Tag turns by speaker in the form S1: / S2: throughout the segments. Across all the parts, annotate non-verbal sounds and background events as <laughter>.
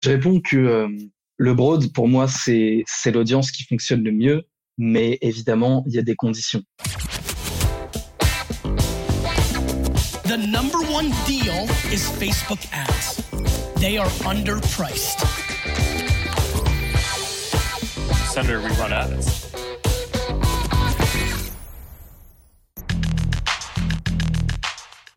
S1: Je réponds que le broad, pour moi, c'est l'audience qui fonctionne le mieux, mais évidemment, il y a des conditions. The number one deal is Facebook ads. They are underpriced. Senator, we run ads.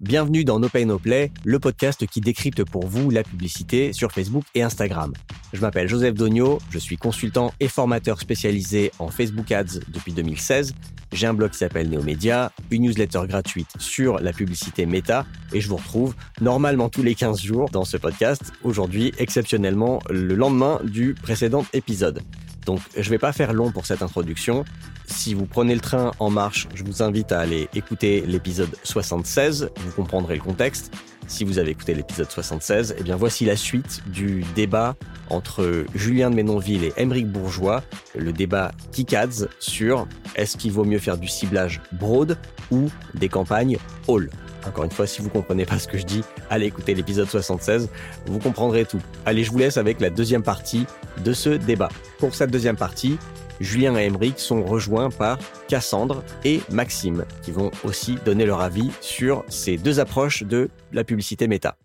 S2: Bienvenue dans No Pay No Play, le podcast qui décrypte pour vous la publicité sur Facebook et Instagram. Je m'appelle Joseph Dogno, je suis consultant et formateur spécialisé en Facebook Ads depuis 2016. J'ai un blog qui s'appelle Neomédia, une newsletter gratuite sur la publicité méta et je vous retrouve normalement tous les 15 jours dans ce podcast, aujourd'hui exceptionnellement le lendemain du précédent épisode. Donc je vais pas faire long pour cette introduction. Si vous prenez le train en marche, je vous invite à aller écouter l'épisode 76, vous comprendrez le contexte. Si vous avez écouté l'épisode 76, eh bien voici la suite du débat entre Julien de Ménonville et Émeric Bourgeois, le débat Kikads sur est-ce qu'il vaut mieux faire du ciblage broad ou des campagnes all. Encore une fois, si vous comprenez pas ce que je dis, allez écouter l'épisode 76, vous comprendrez tout. Allez, je vous laisse avec la deuxième partie de ce débat. Pour cette deuxième partie, Julien et Emeric sont rejoints par Cassandre et Maxime, qui vont aussi donner leur avis sur ces deux approches de la publicité méta.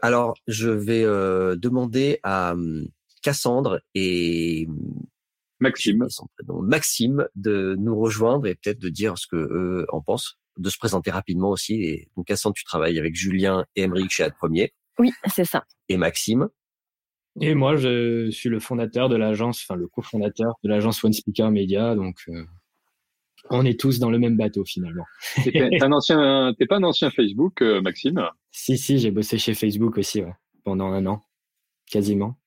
S2: Alors, je vais euh, demander à hum, Cassandre et
S3: Maxime.
S2: Maxime de nous rejoindre et peut-être de dire ce que eux en pensent, de se présenter rapidement aussi. Et donc, Cassandre, tu travailles avec Julien et Emeric chez Ad Premier.
S4: Oui, c'est ça.
S2: Et Maxime.
S5: Et moi, je suis le fondateur de l'agence, enfin le cofondateur de l'agence One Speaker Media. Donc, euh, on est tous dans le même bateau finalement.
S3: T'es un ancien, t'es pas un ancien Facebook, euh, Maxime?
S5: Si, si, j'ai bossé chez Facebook aussi pendant un an, quasiment,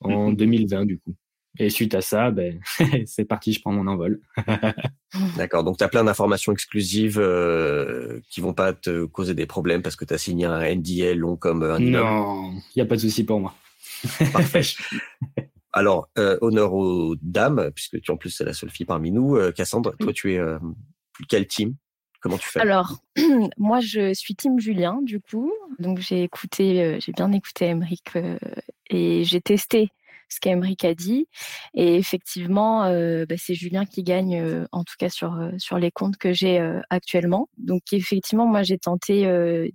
S5: en 2020 du coup. Et suite à ça, ben, <laughs> c'est parti, je prends mon envol. <laughs>
S2: D'accord, donc tu as plein d'informations exclusives euh, qui vont pas te causer des problèmes parce que tu as signé un NDA long comme un
S5: Non, il n'y a pas de souci pour moi.
S2: Parfait. <laughs> Alors, euh, honneur aux dames, puisque tu en plus c'est la seule fille parmi nous. Euh, Cassandre, toi tu es euh, quel team? Comment tu fais?
S4: Alors, <clears throat> moi je suis team Julien du coup. Donc j'ai écouté, j'ai bien écouté Emeric et j'ai testé ce qu'Emeric a dit. Et effectivement, euh, bah, c'est Julien qui gagne, euh, en tout cas sur euh, sur les comptes que j'ai actuellement. Donc effectivement, moi j'ai tenté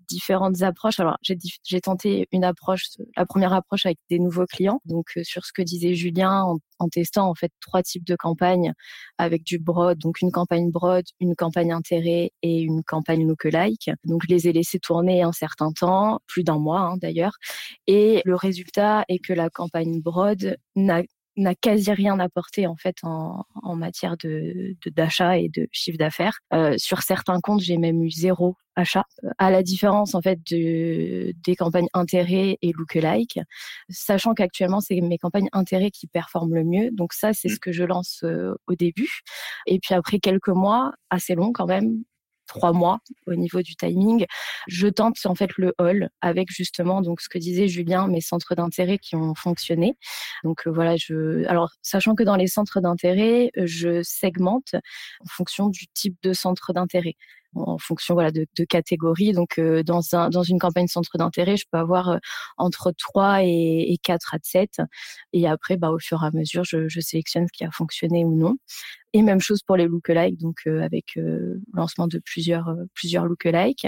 S4: différentes approches. Alors j'ai tenté une approche, la première approche avec des nouveaux clients. Donc sur ce que disait Julien, en, en, testant en fait trois types de campagnes avec du broad, donc une campagne broad, une campagne intérêt et une campagne lookalike. Donc je les ai laissés tourner un certain temps, plus d'un mois hein, d'ailleurs. Et le résultat est que la campagne broad n'a quasi rien apporté en fait en, matière de d'achat et de chiffre d'affaires. Euh, sur certains comptes, j'ai même eu zéro achat. À la différence en fait de, des campagnes intérêt et lookalike, sachant qu'actuellement c'est mes campagnes intérêt qui performent le mieux. Donc ça c'est mmh. ce que je lance euh, au début. Et puis après quelques mois, assez long quand même, trois mois au niveau du timing. Je tente en fait le hall avec justement donc ce que disait Julien, mes centres d'intérêt qui ont fonctionné. Donc euh, voilà, je alors sachant que dans les centres d'intérêt, je segmente en fonction du type de centre d'intérêt en fonction voilà de, de catégories. Donc euh, dans un dans une campagne centre d'intérêt, je peux avoir euh, entre 3 et, et 4 à 7 et après bah au fur et à mesure, je sélectionne ce qui a fonctionné ou non. Et même chose pour les lookalikes, donc euh, avec euh, lancement de plusieurs euh, plusieurs lookalikes.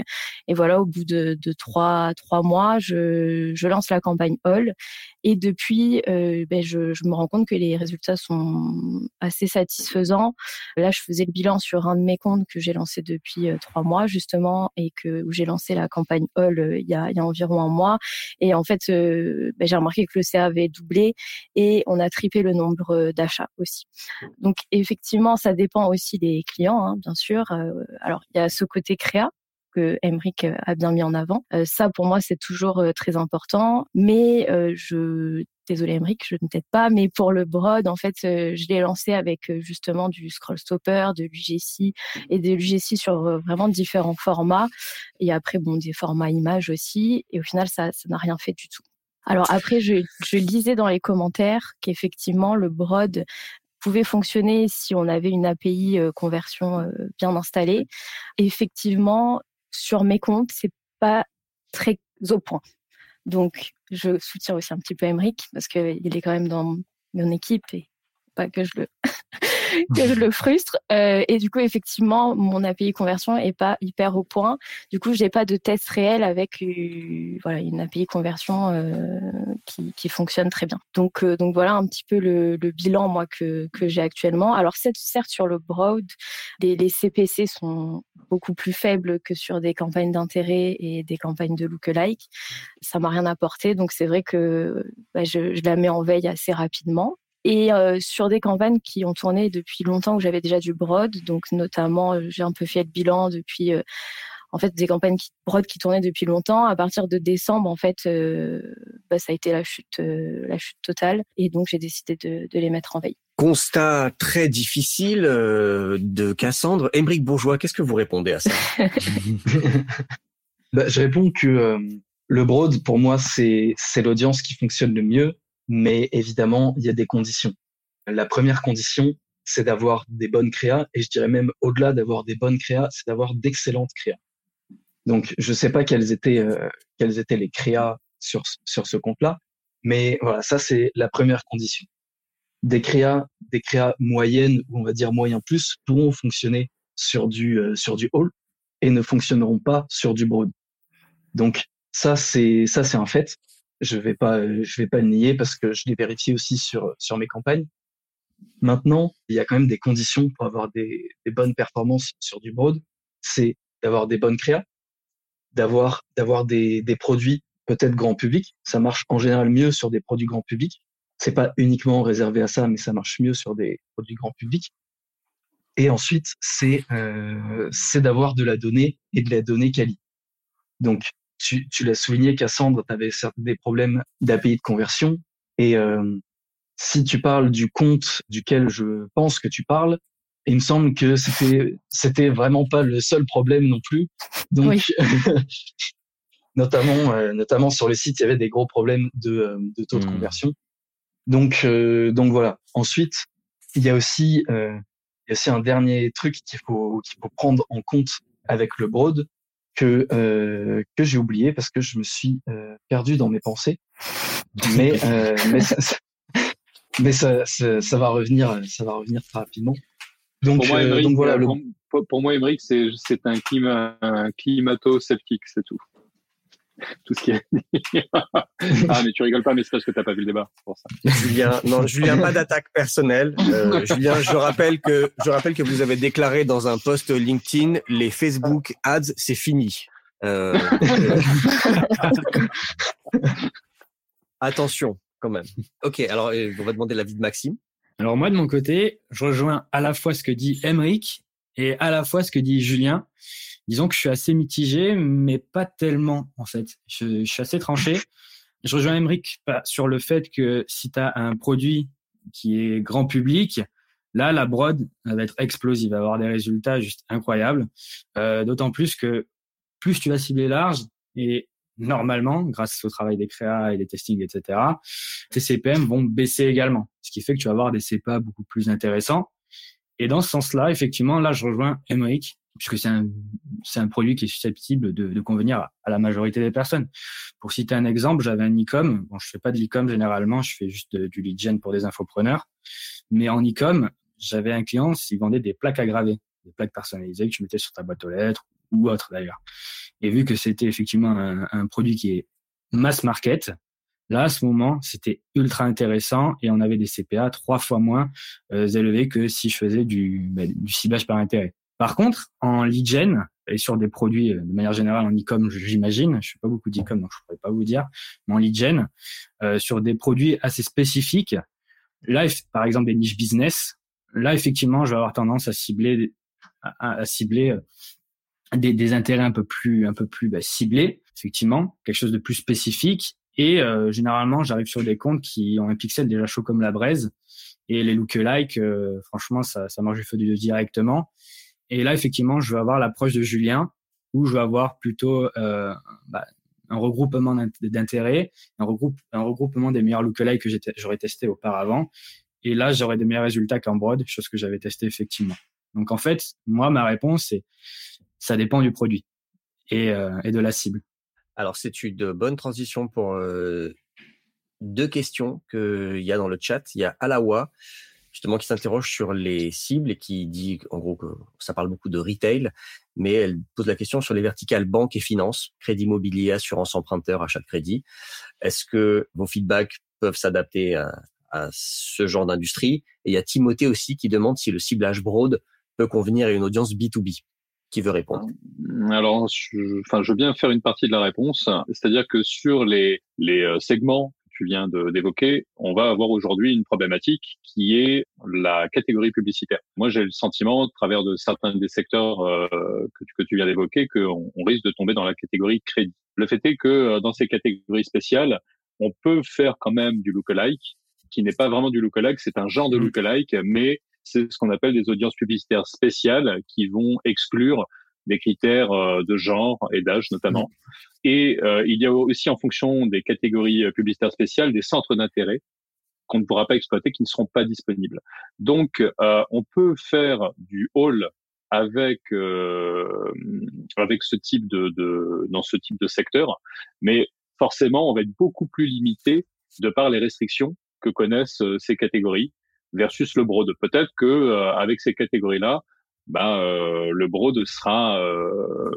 S4: Et voilà, au bout de, de trois trois mois, je, je lance la campagne All. Et depuis, euh, ben je, je, me rends compte que les résultats sont assez satisfaisants. Là, je faisais le bilan sur un de mes comptes que j'ai lancé depuis trois mois justement, et que où j'ai lancé la campagne All il y a, il y a environ un mois. Et en fait, ben, j'ai remarqué que le CAV est doublé et on a triplé le nombre d'achats aussi. Donc effectivement ça dépend aussi des clients, hein, bien sûr. Alors, il y a ce côté créa que Emric a bien mis en avant. Ça, pour moi, c'est toujours très important. Mais je, désolé Emric, je ne t'aide pas, mais pour le Broad, en fait, je l'ai lancé avec justement du scroll stopper, de l'UGC et de l'UGC sur vraiment différents formats. Et après, bon, des formats images aussi. Et au final, ça, ça n'a rien fait du tout. Alors après, je lisais dans les commentaires qu'effectivement le Broad pouvait fonctionner si on avait une API euh, conversion euh, bien installée. effectivement, sur mes comptes, c'est pas très au point. Donc, je soutiens aussi un petit peu Emric parce qu'il est quand même dans mon équipe et pas que je le <laughs> que le frustre. Euh, et du coup, effectivement, mon API conversion est pas hyper au point. Du coup, j'ai pas de test réel avec une API conversion qui, fonctionne très bien. Donc euh, donc voilà un petit peu le, bilan moi que j'ai actuellement. Alors certes sur le broad, les, CPC sont beaucoup plus faibles que sur des campagnes d'intérêt et des campagnes de lookalike. Ça m'a rien apporté, donc c'est vrai que bah, je, la mets en veille assez rapidement et euh, sur des campagnes qui ont tourné depuis longtemps où j'avais déjà du broad donc notamment euh, j'ai un peu fait le bilan depuis en fait des campagnes qui, broad qui tournaient depuis longtemps. À partir de décembre en fait bah, ça a été la chute la chute totale. Et donc j'ai décidé de, de, les mettre en veille.
S2: Constat très difficile de Cassandre. Émeric Bourgeois qu'est-ce que vous répondez à ça? <laughs>
S1: Bah, je réponds que le broad pour moi c'est c'est l'audience qui fonctionne le mieux. Mais évidemment, il y a des conditions. La première condition, c'est d'avoir des bonnes créas, et je dirais même au-delà d'avoir des bonnes créas, c'est d'avoir d'excellentes créas. Donc, je ne sais pas quelles étaient euh, étaient les créas sur sur ce compte-là, mais voilà, ça c'est la première condition. Des créas, des créas moyennes ou on va dire moyen plus pourront fonctionner sur du euh, sur du haul et ne fonctionneront pas sur du broad. Donc ça c'est ça c'est un fait je vais pas, je vais pas le nier parce que je l'ai vérifié aussi sur sur mes campagnes. Maintenant, il y a quand même des conditions pour avoir des, des bonnes performances sur du broad. C'est d'avoir des bonnes créas, d'avoir d'avoir des, des produits peut-être grand public. Ça marche en général mieux sur des produits grand public. C'est pas uniquement réservé à ça, mais ça marche mieux sur des produits grand public. Et ensuite, c'est euh, c'est d'avoir de la donnée et de la donnée quali. Donc, tu, tu l'as souligné, Cassandre, tu avais des problèmes d'API de conversion. Et euh, si tu parles du compte duquel je pense que tu parles, il me semble que c'était c'était vraiment pas le seul problème non plus. Donc, <laughs> notamment euh, notamment sur le site, il y avait des gros problèmes de, euh, de taux de hmm. conversion. Donc euh, donc voilà. Ensuite, il y a aussi euh, il y a aussi un dernier truc qu'il faut qu'il faut prendre en compte avec le broad, que euh, que j'ai oublié parce que je me suis euh, perdu dans mes pensées. Mais euh, <laughs> mais ça, ça mais ça, ça, ça, va revenir ça va revenir très rapidement.
S3: Donc, pour moi, euh, donc voilà. Le... Pour, pour, moi, Émeric, c'est c'est un climat un climato-sceptique, c'est tout <laughs> tout ce qui est <laughs> ah, mais tu rigoles pas, mais c'est parce que t'as pas vu le débat. Pour ça.
S2: Julien, non, Julien, pas d'attaque personnelle. Euh, <laughs> Julien, je rappelle que je rappelle que vous avez déclaré dans un post LinkedIn les Facebook ads, c'est fini. Euh, Attention, quand même. Ok, alors on va demander l'avis de Maxime.
S5: Alors moi, de mon côté, je rejoins à la fois ce que dit Emeric et à la fois ce que dit Julien disons que je suis assez mitigé, mais pas tellement en fait. Je, suis assez tranché. Je rejoins Emric sur le fait que si tu as un produit qui est grand public, là, la broad va être explosive, va avoir des résultats juste incroyables. Euh, D'autant plus que plus tu vas cibler large, et normalement, grâce au travail des créas et des testings, etc., tes CPM vont baisser également. Ce qui fait que tu vas avoir des CPA beaucoup plus intéressants. Et dans ce sens-là, effectivement, là, je rejoins Emric puisque c'est un, c'est un produit qui est susceptible de, de convenir à, la majorité des personnes. Pour citer un exemple, j'avais un e-com. Bon, je fais pas de l'e-com généralement, je fais juste du lead gen pour des infopreneurs. Mais en e-com, j'avais un client, il vendait des plaques à graver, des plaques personnalisées que tu mettais sur ta boîte aux lettres ou autre d'ailleurs. Et vu que c'était effectivement un, produit qui est mass market, Là, à ce moment, c'était ultra intéressant et on avait des CPA trois fois moins euh, élevés que si je faisais du, bah, du ciblage par intérêt. Par contre, en lead gen et sur des produits euh, de manière générale en e-com, j'imagine, je fais pas beaucoup d'e-com donc je pourrais pas vous dire, mais en lead gen, euh, sur des produits assez spécifiques, là, par exemple des niches business, là effectivement, je vais avoir tendance à cibler, à, cibler des, intérêts un peu plus, un peu plus bah, ciblés, effectivement, quelque chose de plus spécifique. Et euh, généralement, j'arrive sur des comptes qui ont un pixel déjà chaud comme la braise. Et les lookalike, euh, franchement, ça, ça marche du feu du directement. Et là, effectivement, je vais avoir l'approche de Julien, où je vais avoir plutôt euh, bah, un regroupement d'intérêts, un, un regroupement des meilleurs lookalikes que j'aurais testé auparavant. Et là, j'aurais des meilleurs résultats qu'en broad, chose que j'avais testé effectivement. Donc en fait, moi, ma réponse, c'est ça dépend du produit et, euh, et de la cible.
S2: Alors, c'est une bonne transition pour deux questions qu'il y a dans le chat. Il y a Alawa, justement, qui s'interroge sur les cibles et qui dit, en gros, que ça parle beaucoup de retail, mais elle pose la question sur les verticales banque et finance, crédit immobilier, assurance emprunteur, achat de crédit. Est-ce que vos feedbacks peuvent s'adapter à, à ce genre d'industrie? Et il y a Timothée aussi qui demande si le ciblage broad peut convenir à une audience B2B. Qui veut répondre
S3: Alors, je, enfin, je veux bien faire une partie de la réponse, c'est-à-dire que sur les, les euh, segments que tu viens d'évoquer, on va avoir aujourd'hui une problématique qui est la catégorie publicitaire. Moi, j'ai le sentiment, à travers de certains des secteurs euh, que, tu, que tu viens d'évoquer, qu'on on risque de tomber dans la catégorie crédit. Le fait est que euh, dans ces catégories spéciales, on peut faire quand même du lookalike, qui n'est pas vraiment du lookalike, c'est un genre de mmh. lookalike, mais c'est ce qu'on appelle des audiences publicitaires spéciales qui vont exclure des critères euh, de genre et d'âge notamment. Et euh, il y a aussi en fonction des catégories euh, publicitaires spéciales des centres d'intérêt qu'on ne pourra pas exploiter, qui ne seront pas disponibles. Donc, on peut faire du hall avec avec ce type de, de dans ce type de secteur, mais forcément, on va être beaucoup plus limité de par les restrictions que connaissent ces catégories versus le broad. Peut-être que euh, avec ces catégories-là, ben, euh, le broad sera euh,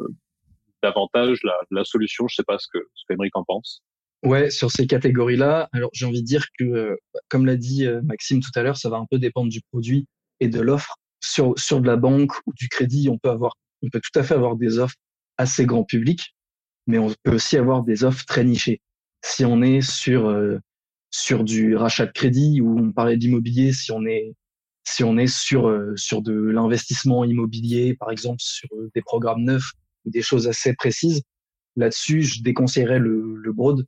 S3: davantage la, la, solution. Je sais pas ce que ce en pense.
S1: Ouais, sur ces catégories-là, alors j'ai envie de dire que, comme l'a dit Maxime tout à l'heure, ça va un peu dépendre du produit et de l'offre. Sur sur de la banque ou du crédit, on peut avoir, on peut tout à fait avoir des offres assez grand public, mais on peut aussi avoir des offres très nichées. Si on est sur sur du rachat de crédit ou on parlait d'immobilier si on est si on est sur euh, sur de l'investissement immobilier par exemple sur euh, des programmes neufs ou des choses assez précises là-dessus je déconseillerais le, le broad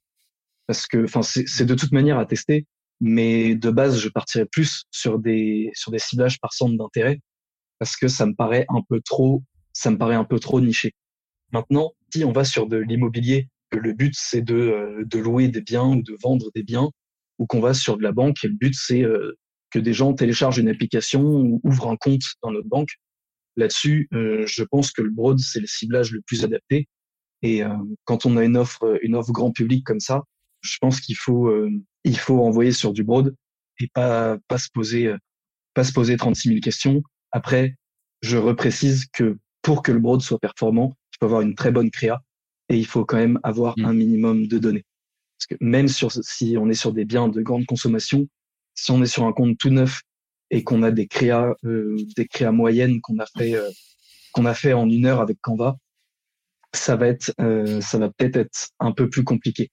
S1: parce que enfin c'est de toute manière à tester mais de base je partirais plus sur des sur des ciblages par centre d'intérêt parce que ça me paraît un peu trop ça me paraît un peu trop niché. Maintenant si on va sur de l'immobilier que le but c'est de, euh, de louer des biens ou de vendre des biens ou qu'on va sur de la banque et le but c'est euh, que des gens téléchargent une application ou ouvrent un compte dans notre banque. Là-dessus, euh, je pense que le broad c'est le ciblage le plus adapté. Et euh, quand on a une offre, une offre grand public comme ça, je pense qu'il faut, il faut envoyer sur du broad et pas pas se poser, pas se poser 36 000 questions. Après, je reprécise que pour que le broad soit performant, il faut avoir une très bonne créa et il faut quand même avoir mmh. un minimum de données. Parce que même sur, si on est sur des biens de grande consommation, si on est sur un compte tout neuf et qu'on a des créas, euh, des créas moyennes qu'on a fait, euh, qu'on a fait en une heure avec Canva, ça va être, euh, ça va peut-être être un peu plus compliqué.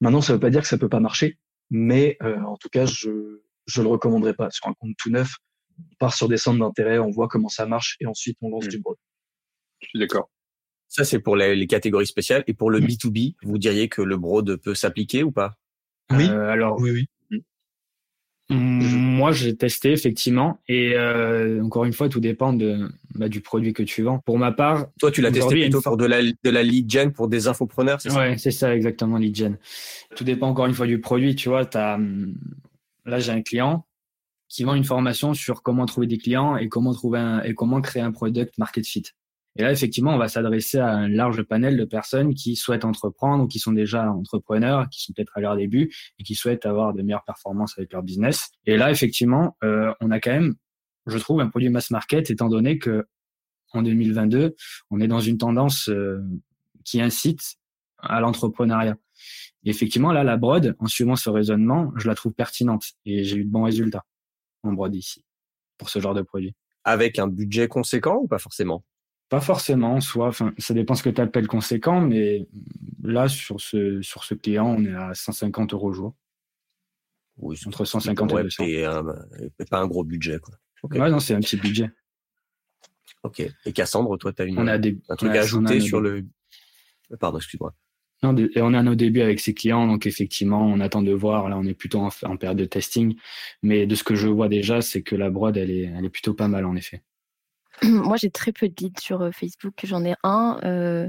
S1: Maintenant, ça veut pas dire que ça peut pas marcher, mais en tout cas, je je le recommanderais pas sur un compte tout neuf. On part sur des centres d'intérêt, on voit comment ça marche et ensuite on lance mmh. du broad.
S3: Je suis d'accord.
S2: Ça, c'est pour les, catégories spéciales. Et pour le B2B, vous diriez que le broad peut s'appliquer ou pas?
S5: Oui. Euh, alors, oui, oui. Mm. Moi, j'ai testé effectivement, et euh, encore une fois, tout dépend de bah, du produit que tu vends. Pour ma part,
S2: toi, tu l'as testé plutôt pour de la de la lead gen pour des infopreneurs,
S5: c'est ça? Ouais, c'est ça exactement lead gen. Tout dépend encore une fois du produit. Tu vois, as, hum, là, j'ai un client qui vend une formation sur comment trouver des clients et comment trouver un, et comment créer un product market fit. Et là, effectivement, on va s'adresser à un large panel de personnes qui souhaitent entreprendre ou qui sont déjà entrepreneurs, qui sont peut-être à leur début et qui souhaitent avoir de meilleures performances avec leur business. Et là, effectivement, euh, on a quand même, je trouve, un produit mass market, étant donné que en 2022, on est dans une tendance euh, qui incite à l'entrepreneuriat. Effectivement, là, la brode, en suivant ce raisonnement, je la trouve pertinente et j'ai eu de bons résultats en brode ici pour ce genre de produit.
S2: Avec un budget conséquent ou pas forcément?
S5: Pas forcément, soit, enfin, ça dépend ce que tu appelles conséquent, mais là, sur ce, sur ce client, on est à 150 euros au jour.
S2: Oui, entre 150 et 200. Et, pas un gros budget, quoi.
S5: Ouais, non, c'est un petit budget.
S2: Ok. Et Cassandre, toi, tu as une, on a des, un truc à ajouter sur le. Pardon, excuse-moi.
S5: Non, et on a nos débuts avec ces clients, donc effectivement, on attend de voir. Là, on est plutôt en, en période de testing, mais de ce que je vois déjà, c'est que la brode, elle est, elle est plutôt pas mal en effet. <clears throat>
S4: Moi, j'ai très peu de leads sur euh, Facebook. J'en ai un. Euh,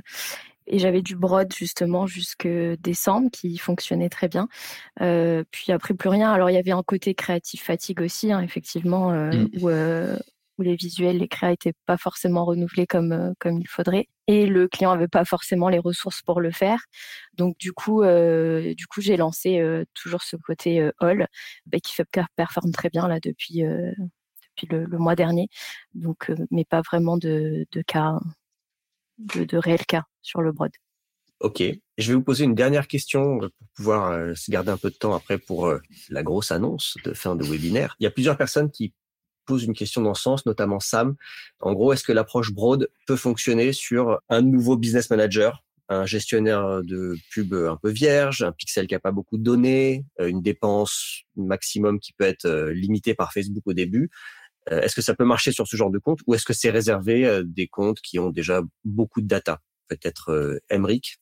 S4: et j'avais du broad justement jusque décembre qui fonctionnait très bien. Euh, puis après plus rien. Alors il y avait un côté créatif fatigue aussi, hein, effectivement, euh, mmh. où, où, les visuels, les créas n'étaient pas forcément renouvelés comme comme il faudrait. et le client avait pas forcément les ressources pour le faire. Donc du coup, du coup, j'ai lancé toujours ce côté euh, all bah, qui fait performe très bien là depuis depuis le, mois dernier. Donc, mais pas vraiment de, cas, de, de réels cas sur le broad.
S2: Ok, je vais vous poser une dernière question pour pouvoir se garder un peu de temps après pour la grosse annonce de fin de webinaire. Il y a plusieurs personnes qui pose une question dans ce sens, notamment Sam. En gros, est-ce que l'approche Broad peut fonctionner sur un nouveau business manager un gestionnaire de pub un peu vierge, un pixel qui a pas beaucoup de données, euh, une dépense maximum qui peut être euh, limitée par Facebook au début. Euh, est-ce que ça peut marcher sur ce genre de compte ou est-ce que c'est réservé des comptes qui ont déjà beaucoup de data? Peut-être Emric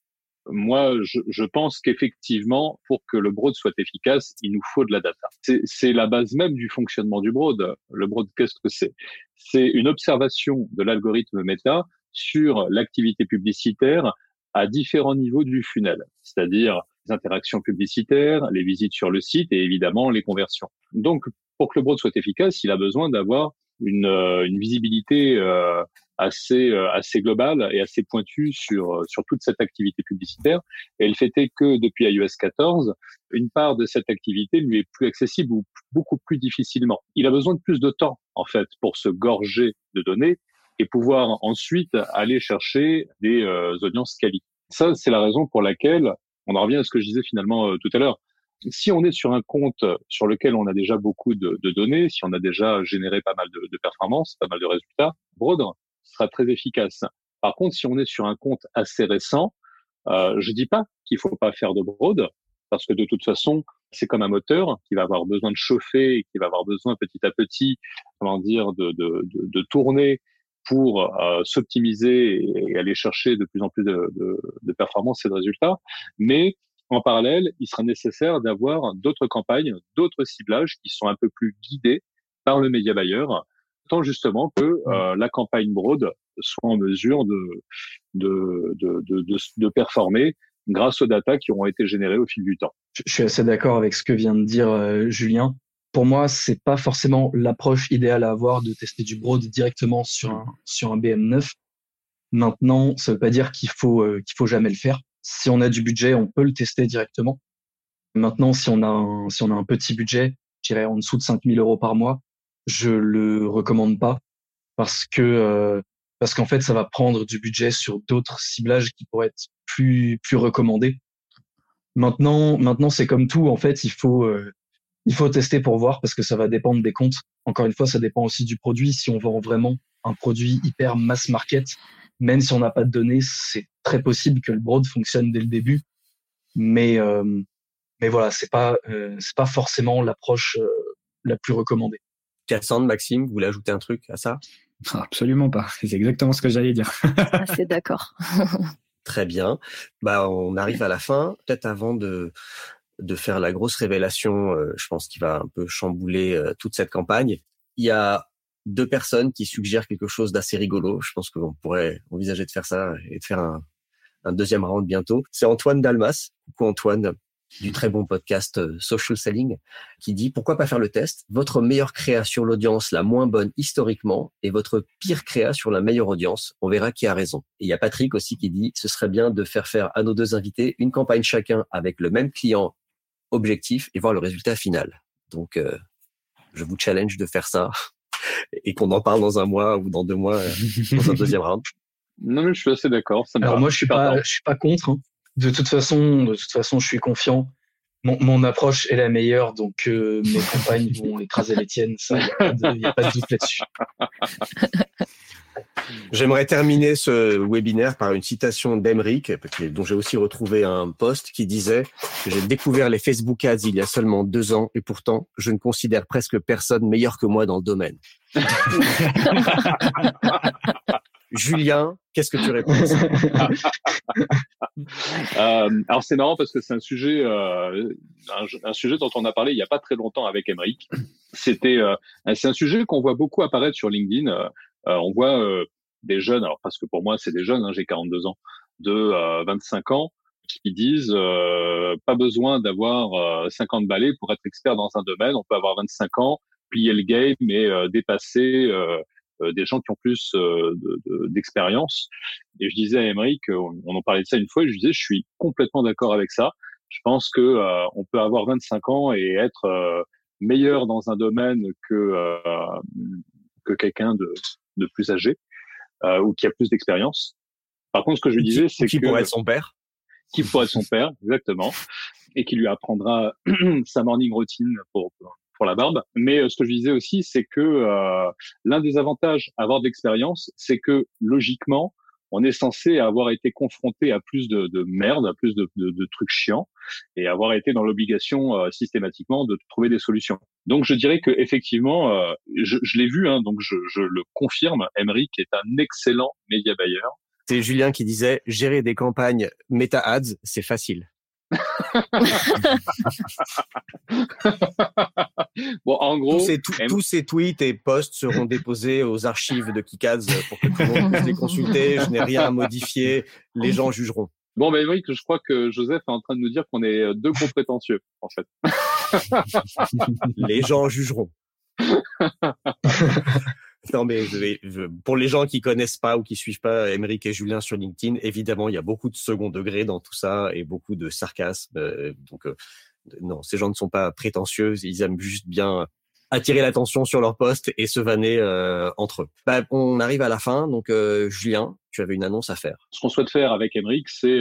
S3: moi, je, je pense qu'effectivement, pour que le broad soit efficace, il nous faut de la data. C'est la base même du fonctionnement du broad. Le broad, qu'est-ce que c'est? C'est une observation de l'algorithme Meta sur l'activité publicitaire à différents niveaux du funnel, c'est-à-dire les interactions publicitaires, les visites sur le site et évidemment les conversions. Donc, pour que le broad soit efficace, il a besoin d'avoir une, euh, une visibilité euh, assez euh, assez globale et assez pointue sur euh, sur toute cette activité publicitaire. Et le fait est que depuis iOS 14, une part de cette activité lui est plus accessible ou beaucoup plus difficilement. Il a besoin de plus de temps en fait pour se gorger de données et pouvoir ensuite aller chercher des euh, audiences quali. Ça, c'est la raison pour laquelle on en revient à ce que je disais finalement tout à l'heure. Si on est sur un compte sur lequel on a déjà beaucoup de, de données, si on a déjà généré pas mal de, de performances, pas mal de résultats, Broad sera très efficace. Par contre, si on est sur un compte assez récent, euh, je dis pas qu'il faut pas faire de broad, parce que de toute façon, c'est comme un moteur qui va avoir besoin de chauffer et qui va avoir besoin petit à petit, comment dire, de, de, de, de tourner pour euh, s'optimiser et aller chercher de plus en plus de, de, de performances et de résultats. Mais en parallèle, il sera nécessaire d'avoir d'autres campagnes, d'autres ciblages qui sont un peu plus guidés par le média buyer tant justement que euh, la campagne Broad soit en mesure de, de, de, de, de performer grâce aux datas qui auront été générées au fil du temps.
S1: Je suis assez d'accord avec ce que vient de dire euh, Julien. Pour moi, c'est pas forcément l'approche idéale à avoir de tester du broad directement sur un, sur un BM9. Maintenant, ça veut pas dire qu'il faut euh, qu'il faut jamais le faire. Si on a du budget, on peut le tester directement. Maintenant, si on a un, si on a un petit budget, je dirais en dessous de 5000 euros par mois, je le recommande pas parce que euh, parce qu'en fait ça va prendre du budget sur d'autres ciblages qui pourraient être plus plus recommandés. Maintenant maintenant c'est comme tout en fait il faut euh, il faut tester pour voir parce que ça va dépendre des comptes. Encore une fois ça dépend aussi du produit. Si on vend vraiment un produit hyper mass market, même si on n'a pas de données, c'est très possible que le broad fonctionne dès le début. Mais euh, mais voilà c'est pas c'est pas forcément l'approche la plus recommandée.
S2: Cassandre, Maxime, vous voulez ajouter un truc à ça?
S5: Absolument pas. C'est exactement ce que j'allais dire.
S4: C'est d'accord. <laughs>
S2: Très bien. Bah, on arrive à la fin. Peut-être avant de de faire la grosse révélation, euh, je pense qu'il va un peu chambouler euh, toute cette campagne. Il y a deux personnes qui suggèrent quelque chose d'assez rigolo. Je pense qu'on pourrait envisager de faire ça et de faire un, un deuxième round bientôt. C'est Antoine Dalmas. Coucou Antoine du très bon podcast euh, Social Selling, qui dit pourquoi pas faire le test? Votre meilleure créa sur l'audience la moins bonne historiquement et votre pire créa sur la meilleure audience. On verra qui a raison. Et il y a Patrick aussi qui dit ce serait bien de faire faire à nos deux invités une campagne chacun avec le même client objectif et voir le résultat final. Donc, euh, je vous challenge de faire ça et qu'on en parle dans un mois ou dans deux mois euh, dans un deuxième round.
S3: Non, mais je suis assez d'accord.
S1: Alors moi, je suis pas, je suis pas contre. Hein de toute façon, de toute façon, je suis confiant. Mon, mon approche est la meilleure, donc euh, mes campagnes vont écraser <laughs> les tiennes. Ça, il n'y a, pas de doute là-dessus. <laughs>
S2: J'aimerais terminer ce webinaire par une citation d'Emeric, dont j'ai aussi retrouvé un post qui disait que j'ai découvert les Facebook Ads il y a seulement deux ans et pourtant je ne considère presque personne meilleur que moi dans le domaine. <laughs> Julien, qu'est-ce que tu réponds
S3: euh, Alors c'est marrant parce que c'est un sujet, euh, un, sujet dont on a parlé il n'y a pas très longtemps avec Emeric. C'était, euh, c'est un sujet qu'on voit beaucoup apparaître sur LinkedIn. Euh, on voit euh, des jeunes, alors parce que pour moi c'est des jeunes, hein, j'ai 42 ans, de 25 ans, qui disent pas besoin d'avoir 50 balais pour être expert dans un domaine. On peut avoir 25 ans, plier le game et dépasser des gens qui ont plus d'expérience. et je disais à Émeric, on, en parlait de ça une fois, et je disais, je suis complètement d'accord avec ça. Je pense que on peut avoir 25 ans et être meilleur dans un domaine que que quelqu'un de, de plus âgé ou qui a plus d'expérience. Par contre, ce que je disais, c'est
S2: qui pourrait être son père
S3: qui pourrait être son père, exactement, et qui lui apprendra <clears throat> sa morning routine pour, pour la barbe. Mais euh, ce que je disais aussi, c'est que euh, l'un des avantages à avoir de l'expérience, c'est que logiquement, on est censé avoir été confronté à plus de, de merde, à plus de, de, de, trucs chiants, et avoir été dans l'obligation euh, systématiquement de trouver des solutions. Donc je dirais que effectivement, euh, je, je l'ai vu, hein, donc je, je, le confirme, Emric est un excellent média buyer.
S2: C'est Julien qui disait gérer des campagnes meta ads, c'est facile. <laughs>
S3: bon, en gros,
S2: tous ces, tweets et posts seront déposés aux archives de Kikads pour que tout le monde puisse les consulter. Je n'ai rien à modifier. Les gens jugeront.
S3: Bon, ben oui, je crois que Joseph est en train de nous dire qu'on est deux gros prétentieux, en fait. <laughs>
S2: les gens jugeront. <laughs> Non, mais pour les gens qui connaissent pas ou qui suivent pas Émeric et Julien sur LinkedIn, évidemment, il y a beaucoup de second degré dans tout ça et beaucoup de sarcasme. Euh, donc, euh, non, ces gens ne sont pas prétentieux. Ils aiment juste bien attirer l'attention sur leur poste et se vanner euh, entre eux. Bah, on arrive à la fin. Donc, Julien, tu avais une annonce à faire.
S3: Ce qu'on souhaite faire avec Émeric, c'est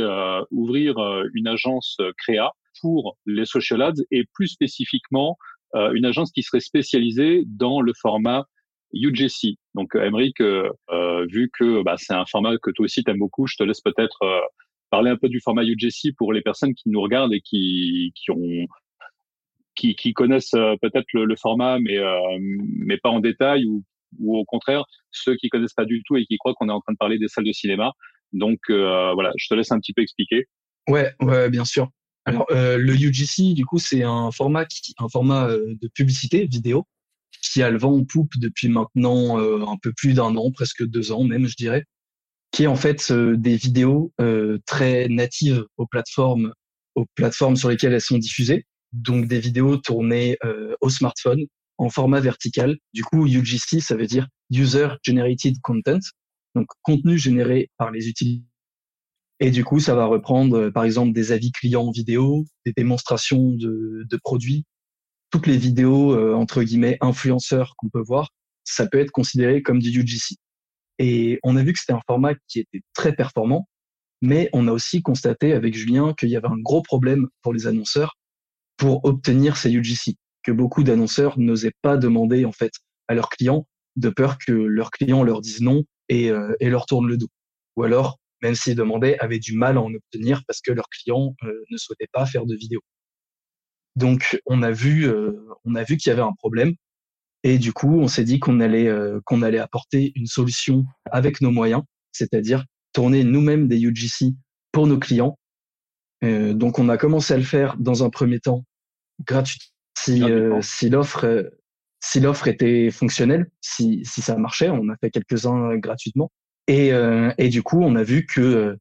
S3: ouvrir une agence créa pour les social ads et plus spécifiquement une agence qui serait spécialisée dans le format UGC. Donc, Emric, euh, euh, vu que bah, c'est un format que toi aussi t'aimes beaucoup, je te laisse peut-être euh, parler un peu du format UGC pour les personnes qui nous regardent et qui, qui ont qui, qui connaissent peut-être le, format, mais mais pas en détail ou, ou au contraire ceux qui connaissent pas du tout et qui croient qu'on est en train de parler des salles de cinéma. Donc voilà, je te laisse un petit peu expliquer.
S1: Ouais, ouais, bien sûr. Alors le UGC, du coup, c'est un format qui, un format de publicité vidéo qui a le vent en poupe depuis maintenant euh, un peu plus d'un an, presque deux ans même, je dirais, qui est en fait euh, des vidéos euh, très natives aux plateformes, aux plateformes sur lesquelles elles sont diffusées, donc des vidéos tournées au smartphone en format vertical. Du coup, UGC, ça veut dire User Generated Content, donc contenu généré par les utilisateurs. Et du coup, ça va reprendre, par exemple, des avis clients vidéo, des démonstrations de, de produits, toutes les vidéos euh, entre guillemets influenceurs qu'on peut voir, ça peut être considéré comme du UGC. Et on a vu que c'était un format qui était très performant, mais on a aussi constaté avec Julien qu'il y avait un gros problème pour les annonceurs pour obtenir ces UGC, que beaucoup d'annonceurs n'osaient pas demander en fait à leurs clients de peur que leurs clients leur disent non et, euh, leur tournent le dos. Ou alors, même s'ils demandaient, avaient du mal à en obtenir parce que leurs clients euh, ne souhaitaient pas faire de vidéos. Donc on a vu, euh, on a vu qu'il y avait un problème. Et du coup, on s'est dit qu'on allait, euh, qu'on allait apporter une solution avec nos moyens, c'est-à-dire tourner nous-mêmes des UGC pour nos clients. Euh, donc, on a commencé à le faire dans un premier temps gratuit, si, si l'offre, si l'offre était fonctionnelle, si, si ça marchait. On a fait quelques-uns gratuitement. Et, et du coup, on a vu que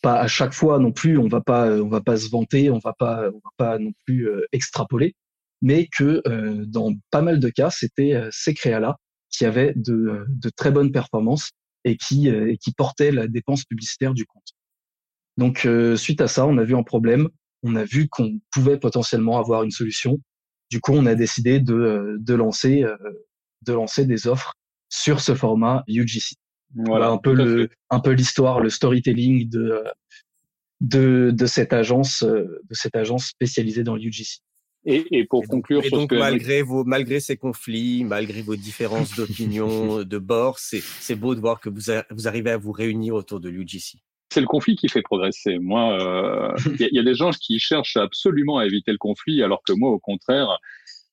S1: pas à chaque fois non plus, on va pas, on va pas se vanter, on va pas, on va pas non plus euh, extrapoler, mais que euh, dans pas mal de cas, c'était euh, ces créas-là qui avaient de, de, très bonnes performances et qui, et qui portaient la dépense publicitaire du compte. Donc suite à ça, on a vu un problème, on a vu qu'on pouvait potentiellement avoir une solution. Du coup, on a décidé de, de lancer, de lancer des offres sur ce format UGC. Voilà, un peu le, un peu l'histoire, le storytelling de, de, de cette agence, euh, de cette agence spécialisée dans l'UGC.
S3: Et, et pour conclure,
S2: et donc malgré vos, malgré ces conflits, malgré vos différences d'opinion, <laughs> de bord, c'est, c'est beau de voir que vous, vous arrivez à vous réunir autour de l'UGC.
S3: C'est le conflit qui fait progresser. Moi, euh, <laughs> il y, y, a des gens qui cherchent absolument à éviter le conflit, alors que moi, au contraire,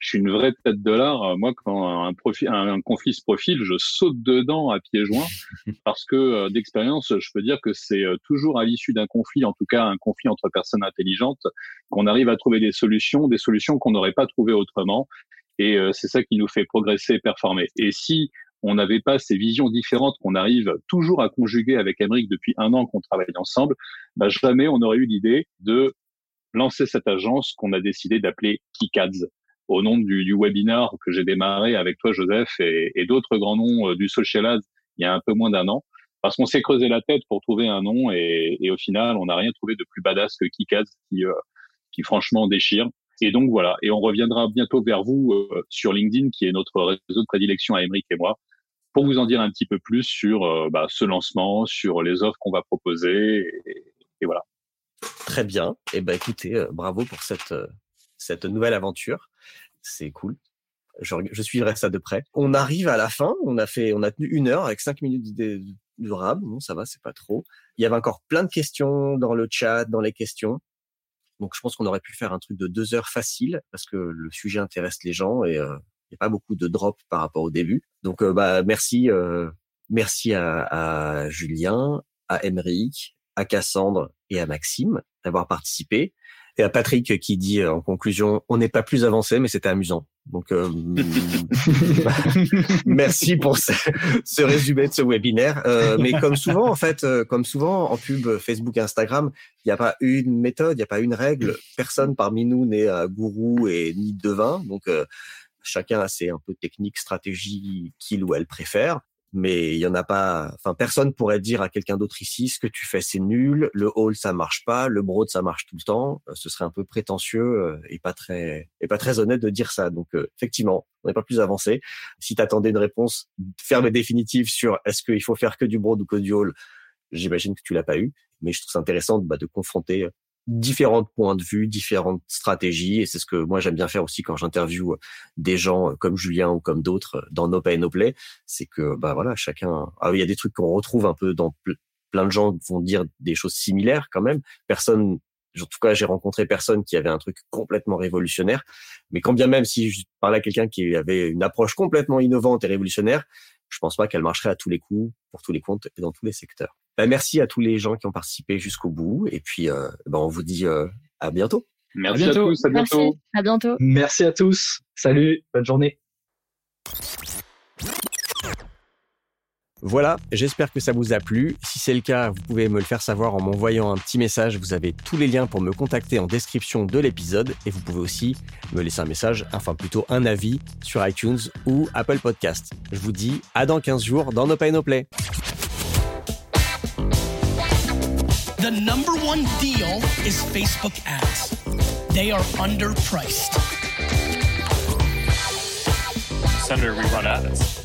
S3: je suis une vraie tête de l'art. Moi, quand un, profil, un, conflit se profile, je saute dedans à pieds joints <laughs> parce que euh, d'expérience, je peux dire que c'est euh, toujours à l'issue d'un conflit, en tout cas un conflit entre personnes intelligentes, qu'on arrive à trouver des solutions, des solutions qu'on n'aurait pas trouvées autrement. Et euh, c'est ça qui nous fait progresser et performer. Et si on n'avait pas ces visions différentes qu'on arrive toujours à conjuguer avec Emmerich depuis un an qu'on travaille ensemble, bah jamais on aurait eu l'idée de lancer cette agence qu'on a décidé d'appeler Kikads au nom du, du webinaire que j'ai démarré avec toi, Joseph, et, et d'autres grands noms du social ads il y a un peu moins d'un an. Parce qu'on s'est creusé la tête pour trouver un nom et, et au final, on n'a rien trouvé de plus badass que Kikaz qui, qui franchement déchire. Et donc voilà, et on reviendra bientôt vers vous sur LinkedIn, qui est notre réseau de prédilection à Emeric et moi, pour vous en dire un petit peu plus sur bah, ce lancement, sur les offres qu'on va proposer, et, voilà.
S2: Très bien. Et eh ben écoutez, bravo pour cette cette nouvelle aventure. C'est cool. Je, je, suivrai ça de près. On arrive à la fin. On a fait, on a tenu une heure avec cinq minutes de, de rab. Bon, ça va, c'est pas trop. Il y avait encore plein de questions dans le chat, dans les questions. Donc, je pense qu'on aurait pu faire un truc de deux heures facile parce que le sujet intéresse les gens et euh, il n'y a pas beaucoup de drop par rapport au début. Donc, euh, bah, merci, euh, merci à, à, Julien, à Emeric, à Cassandre et à Maxime d'avoir participé et à Patrick qui dit euh, en conclusion, on n'est pas plus avancé, mais c'était amusant. Donc, euh, <laughs> <laughs> merci pour ce, ce, résumé de ce webinaire. Euh, mais comme souvent, en fait, euh, comme souvent en pub Facebook et Instagram, il n'y a pas une méthode, il n'y a pas une règle. Personne parmi nous n'est un gourou et ni devin. Donc, chacun a ses un peu techniques, stratégies qu'il ou elle préfère mais il y en a pas. Enfin, personne pourrait dire à quelqu'un d'autre ici ce que tu fais c'est nul, le hall ça marche pas, le broad ça marche tout le temps. Euh, ce serait un peu prétentieux euh, et pas très et pas très honnête de dire ça. Donc euh, effectivement, on n'est pas plus avancé. Si tu attendais une réponse ferme et définitive sur est-ce qu'il faut faire que du broad ou que du hall, j'imagine que tu l'as pas eu. Mais je trouve ça intéressant bah, de confronter différents points de vue, différentes stratégies. Et c'est ce que moi j'aime bien faire aussi quand j'interviewe des gens comme Julien ou comme d'autres dans No Pay No Play. C'est que bah voilà, chacun. Ah, il y a des trucs qu'on retrouve un peu dans plein de gens vont dire des choses similaires quand même. Personne, en tout cas, j'ai rencontré personne qui avait un truc complètement révolutionnaire. Mais quand bien même si je parlais à quelqu'un qui avait une approche complètement innovante et révolutionnaire, je pense pas qu'elle marcherait à tous les coups, pour tous les comptes et dans tous les secteurs. Bah, merci à tous les gens qui ont participé jusqu'au bout. Et puis, euh, bah, on vous dit euh, à bientôt.
S3: Merci à, tous. À bientôt.
S4: Merci. À bientôt.
S1: Merci à tous. Salut. Bonne journée.
S2: Voilà, j'espère que ça vous a plu. Si c'est le cas, vous pouvez me le faire savoir en m'envoyant un petit message. Vous avez tous les liens pour me contacter en description de l'épisode et vous pouvez aussi me laisser un message, enfin plutôt un avis sur iTunes ou Apple Podcast. Je vous dis à dans 15 jours dans No Pay No Play. The number one deal is Facebook ads. They are underpriced. Senator, we run ads.